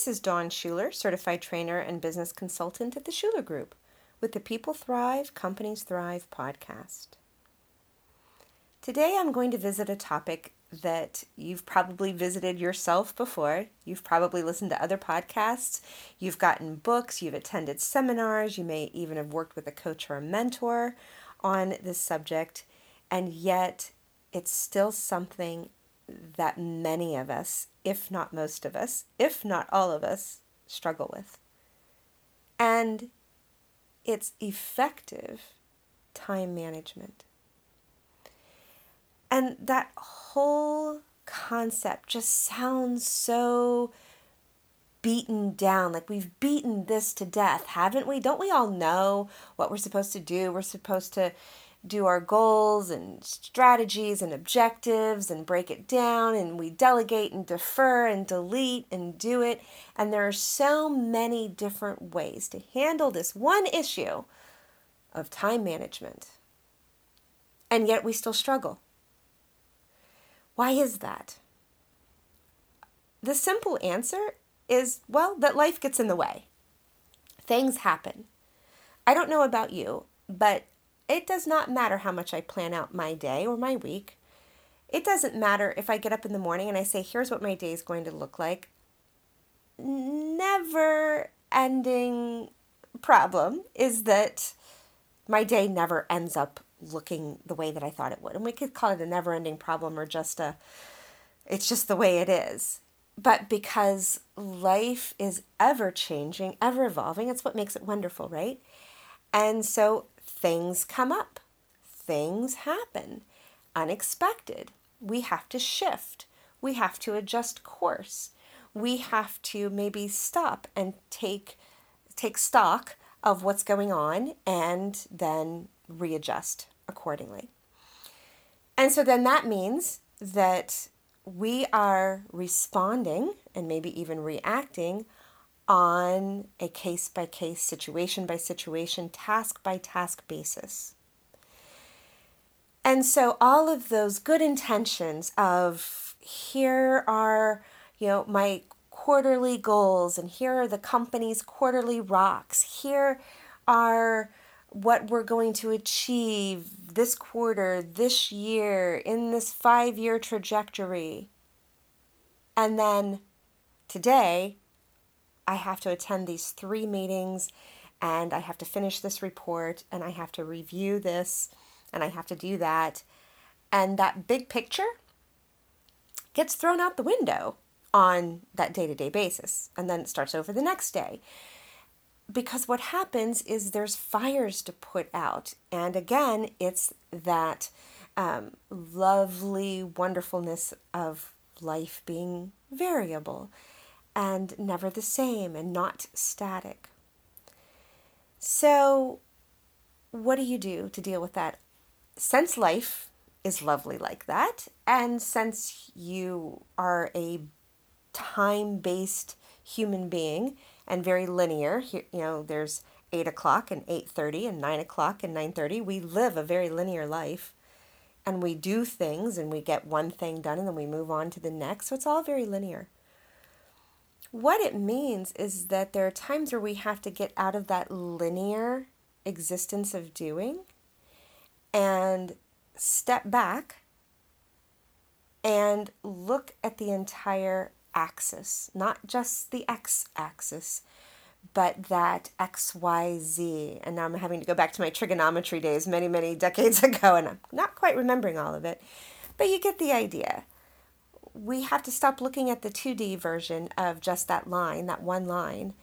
This is Dawn Shuler, certified trainer and business consultant at the Shuler Group, with the People Thrive, Companies Thrive podcast. Today I'm going to visit a topic that you've probably visited yourself before. You've probably listened to other podcasts. You've gotten books. You've attended seminars. You may even have worked with a coach or a mentor on this subject. And yet, it's still something that many of us, if not most of us, if not all of us, struggle with. And it's effective time management. And that whole concept just sounds so beaten down. Like we've beaten this to death, haven't we? Don't we all know what we're supposed to do? We're supposed to do our goals and strategies and objectives and break it down and we delegate and defer and delete and do it. And there are so many different ways to handle this one issue of time management. And yet we still struggle. Why is that? The simple answer is well, that life gets in the way. Things happen. I don't know about you, but it does not matter how much I plan out my day or my week. It doesn't matter if I get up in the morning and I say, here's what my day is going to look like. Never ending problem is that my day never ends up looking the way that I thought it would. And we could call it a never ending problem or just a, it's just the way it is. But because life is ever changing, ever evolving, it's what makes it wonderful, right? And so things come up, things happen, unexpected. We have to shift, we have to adjust course, we have to maybe stop and take take stock of what's going on and then readjust accordingly. And so then that means that we are responding and maybe even reacting on a case by case, situation by situation, task by task basis. And so all of those good intentions of here are, you know, my quarterly goals and here are the company's quarterly rocks. Here are what we're going to achieve this quarter, this year, in this five year trajectory. And then today, I have to attend these three meetings and I have to finish this report and I have to review this and I have to do that. And that big picture gets thrown out the window on that day to day basis. And then it starts over the next day because what happens is there's fires to put out. And again, it's that um, lovely wonderfulness of life being variable and never the same and not static. So, what do you do to deal with that? Since life is lovely like that, and since you are a time based human being, and very linear. You know, there's eight o'clock and eight thirty and nine o'clock and nine thirty. We live a very linear life, and we do things and we get one thing done and then we move on to the next. So it's all very linear. What it means is that there are times where we have to get out of that linear existence of doing and step back and look at the entire axis, not just the x axis, but that XYZ. And now I'm having to go back to my trigonometry days many, many decades ago, and I'm not quite remembering all of it. But you get the idea. We have to stop looking at the 2D version of just that line, that one line,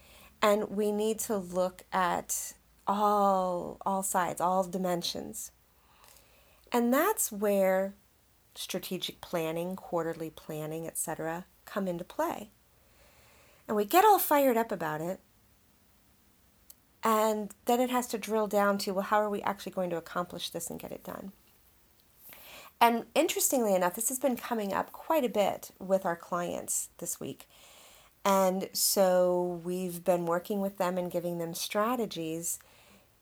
and we need to look at all all sides, all dimensions. And that's where strategic planning, quarterly planning, etc come into play. And we get all fired up about it. And then it has to drill down to well, how are we actually going to accomplish this and get it done? And interestingly enough, this has been coming up quite a bit with our clients this week. And so we've been working with them and giving them strategies.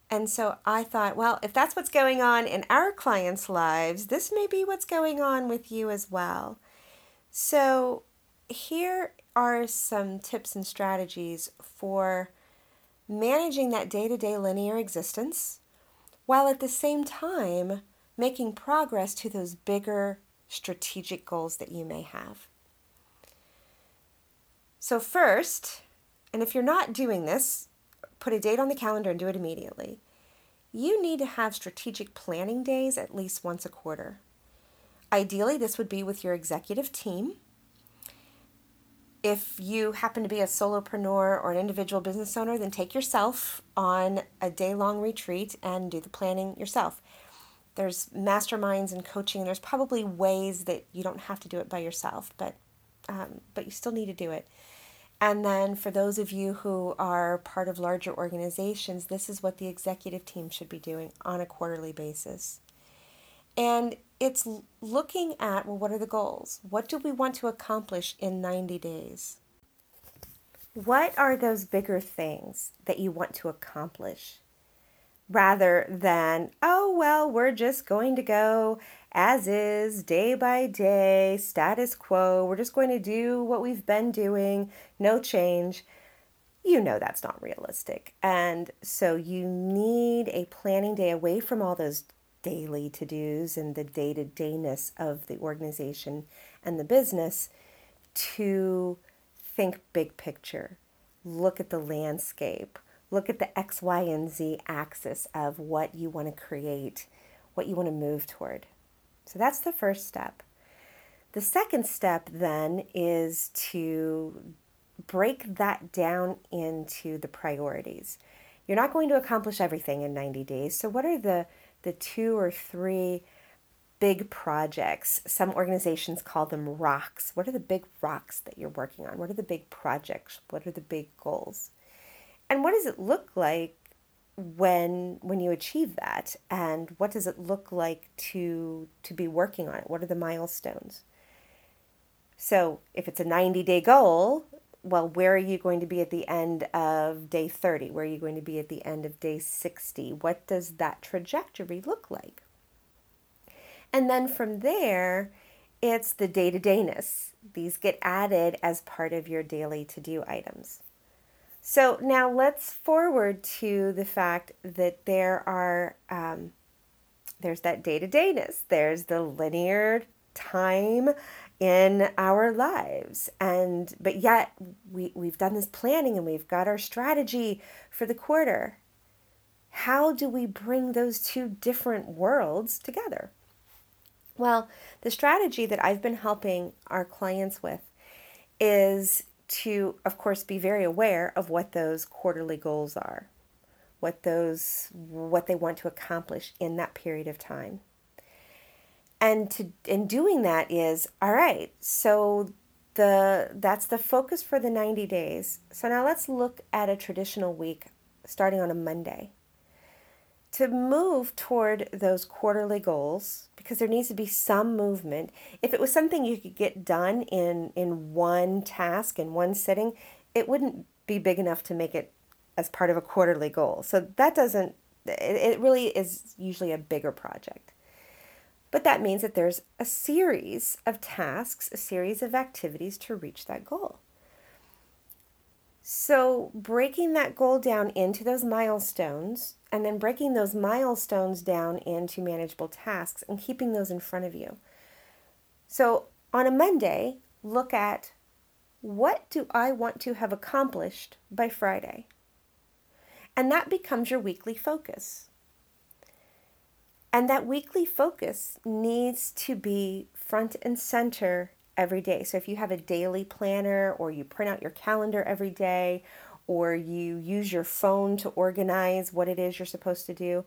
And so I thought, well, if that's what's going on in our clients' lives, this may be what's going on with you as well. So here are some tips and strategies for managing that day to day linear existence while at the same time making progress to those bigger strategic goals that you may have. So, first, and if you're not doing this, put a date on the calendar and do it immediately. You need to have strategic planning days at least once a quarter. Ideally, this would be with your executive team. If you happen to be a solopreneur or an individual business owner, then take yourself on a day long retreat and do the planning yourself. There's masterminds and coaching, there's probably ways that you don't have to do it by yourself, but um, but you still need to do it. And then for those of you who are part of larger organizations, this is what the executive team should be doing on a quarterly basis. And it's looking at well, what are the goals? What do we want to accomplish in 90 days? What are those bigger things that you want to accomplish? Rather than, oh, well, we're just going to go as is, day by day, status quo. We're just going to do what we've been doing, no change. You know that's not realistic. And so you need a planning day away from all those daily to dos and the day to dayness of the organization and the business to think big picture. Look at the landscape. Look at the X, Y, and Z axis of what you want to create, what you want to move toward. So that's the first step. The second step then is to break that down into the priorities. You're not going to accomplish everything in 90 days. So, what are the, the two or three big projects? Some organizations call them rocks. What are the big rocks that you're working on? What are the big projects? What are the big goals? And what does it look like when when you achieve that? And what does it look like to to be working on it? What are the milestones? So if it's a 90 day goal well where are you going to be at the end of day 30 where are you going to be at the end of day 60 what does that trajectory look like? And then from there it's the day to dayness these get added as part of your daily to do items so now let's forward to the fact that there are um, there's that day to dayness. There's the linear time in our lives. And but yet we, we've done this planning and we've got our strategy for the quarter. How do we bring those two different worlds together? Well the strategy that i've been helping our clients with is to, of course, be very aware of what those quarterly goals are, what those what they want to accomplish in that period of time. And to in doing that is all right. So the that's the focus for the 90 days. So now let's look at a traditional week starting on a Monday to move toward those quarterly goals because there needs to be some movement. If it was something you could get done in in one task in one sitting it wouldn't be big enough to make it as part of a quarterly goal. So that doesn't it, it really is usually a bigger project. But that means that there's a series of tasks a series of activities to reach that goal. So, breaking that goal down into those milestones and then breaking those milestones down into manageable tasks and keeping those in front of you. So, on a Monday, look at what do I want to have accomplished by Friday? And that becomes your weekly focus. And that weekly focus needs to be front and center every day. So if you have a daily planner or you print out your calendar every day or you use your phone to organize what it is you're supposed to do,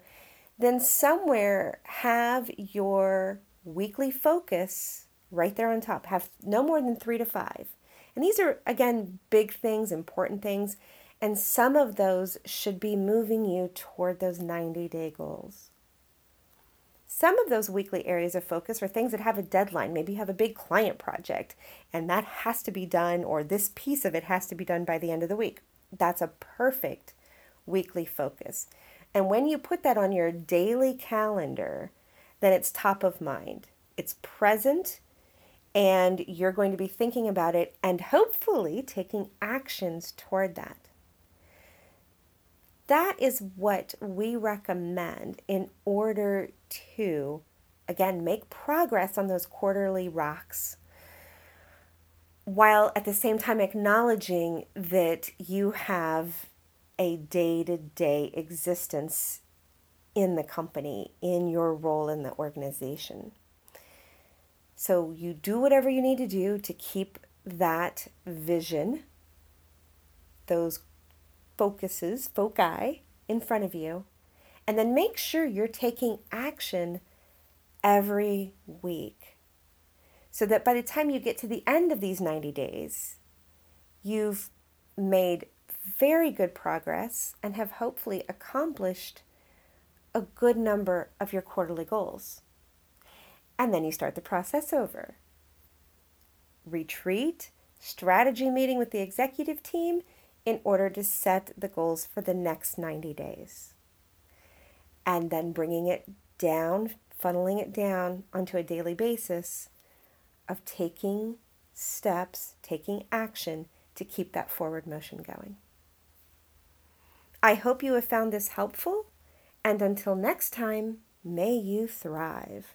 then somewhere have your weekly focus right there on top. Have no more than three to five. And these are, again, big things, important things. And some of those should be moving you toward those 90 day goals. Some of those weekly areas of focus are things that have a deadline. Maybe you have a big client project and that has to be done, or this piece of it has to be done by the end of the week. That's a perfect weekly focus. And when you put that on your daily calendar, then it's top of mind. It's present And you're going to be thinking about it and hopefully taking actions toward that. That is what we recommend in order to, again, make progress on those quarterly rocks while at the same time acknowledging that you have a day to day existence in the company, in your role in the organization. So you do whatever you need to do to keep that vision, those focuses, foci in front of you, and then make sure you're taking action every week so that by the time you get to the end of these 90 days, you've made very good progress and have hopefully accomplished a good number of your quarterly goals. And then you start the process over. Retreat, strategy meeting with the executive team in order to set the goals for the next 90 days. And then bringing it down, funneling it down onto a daily basis of taking steps, taking action to keep that forward motion going. I hope you have found this helpful, and until next time, may you thrive.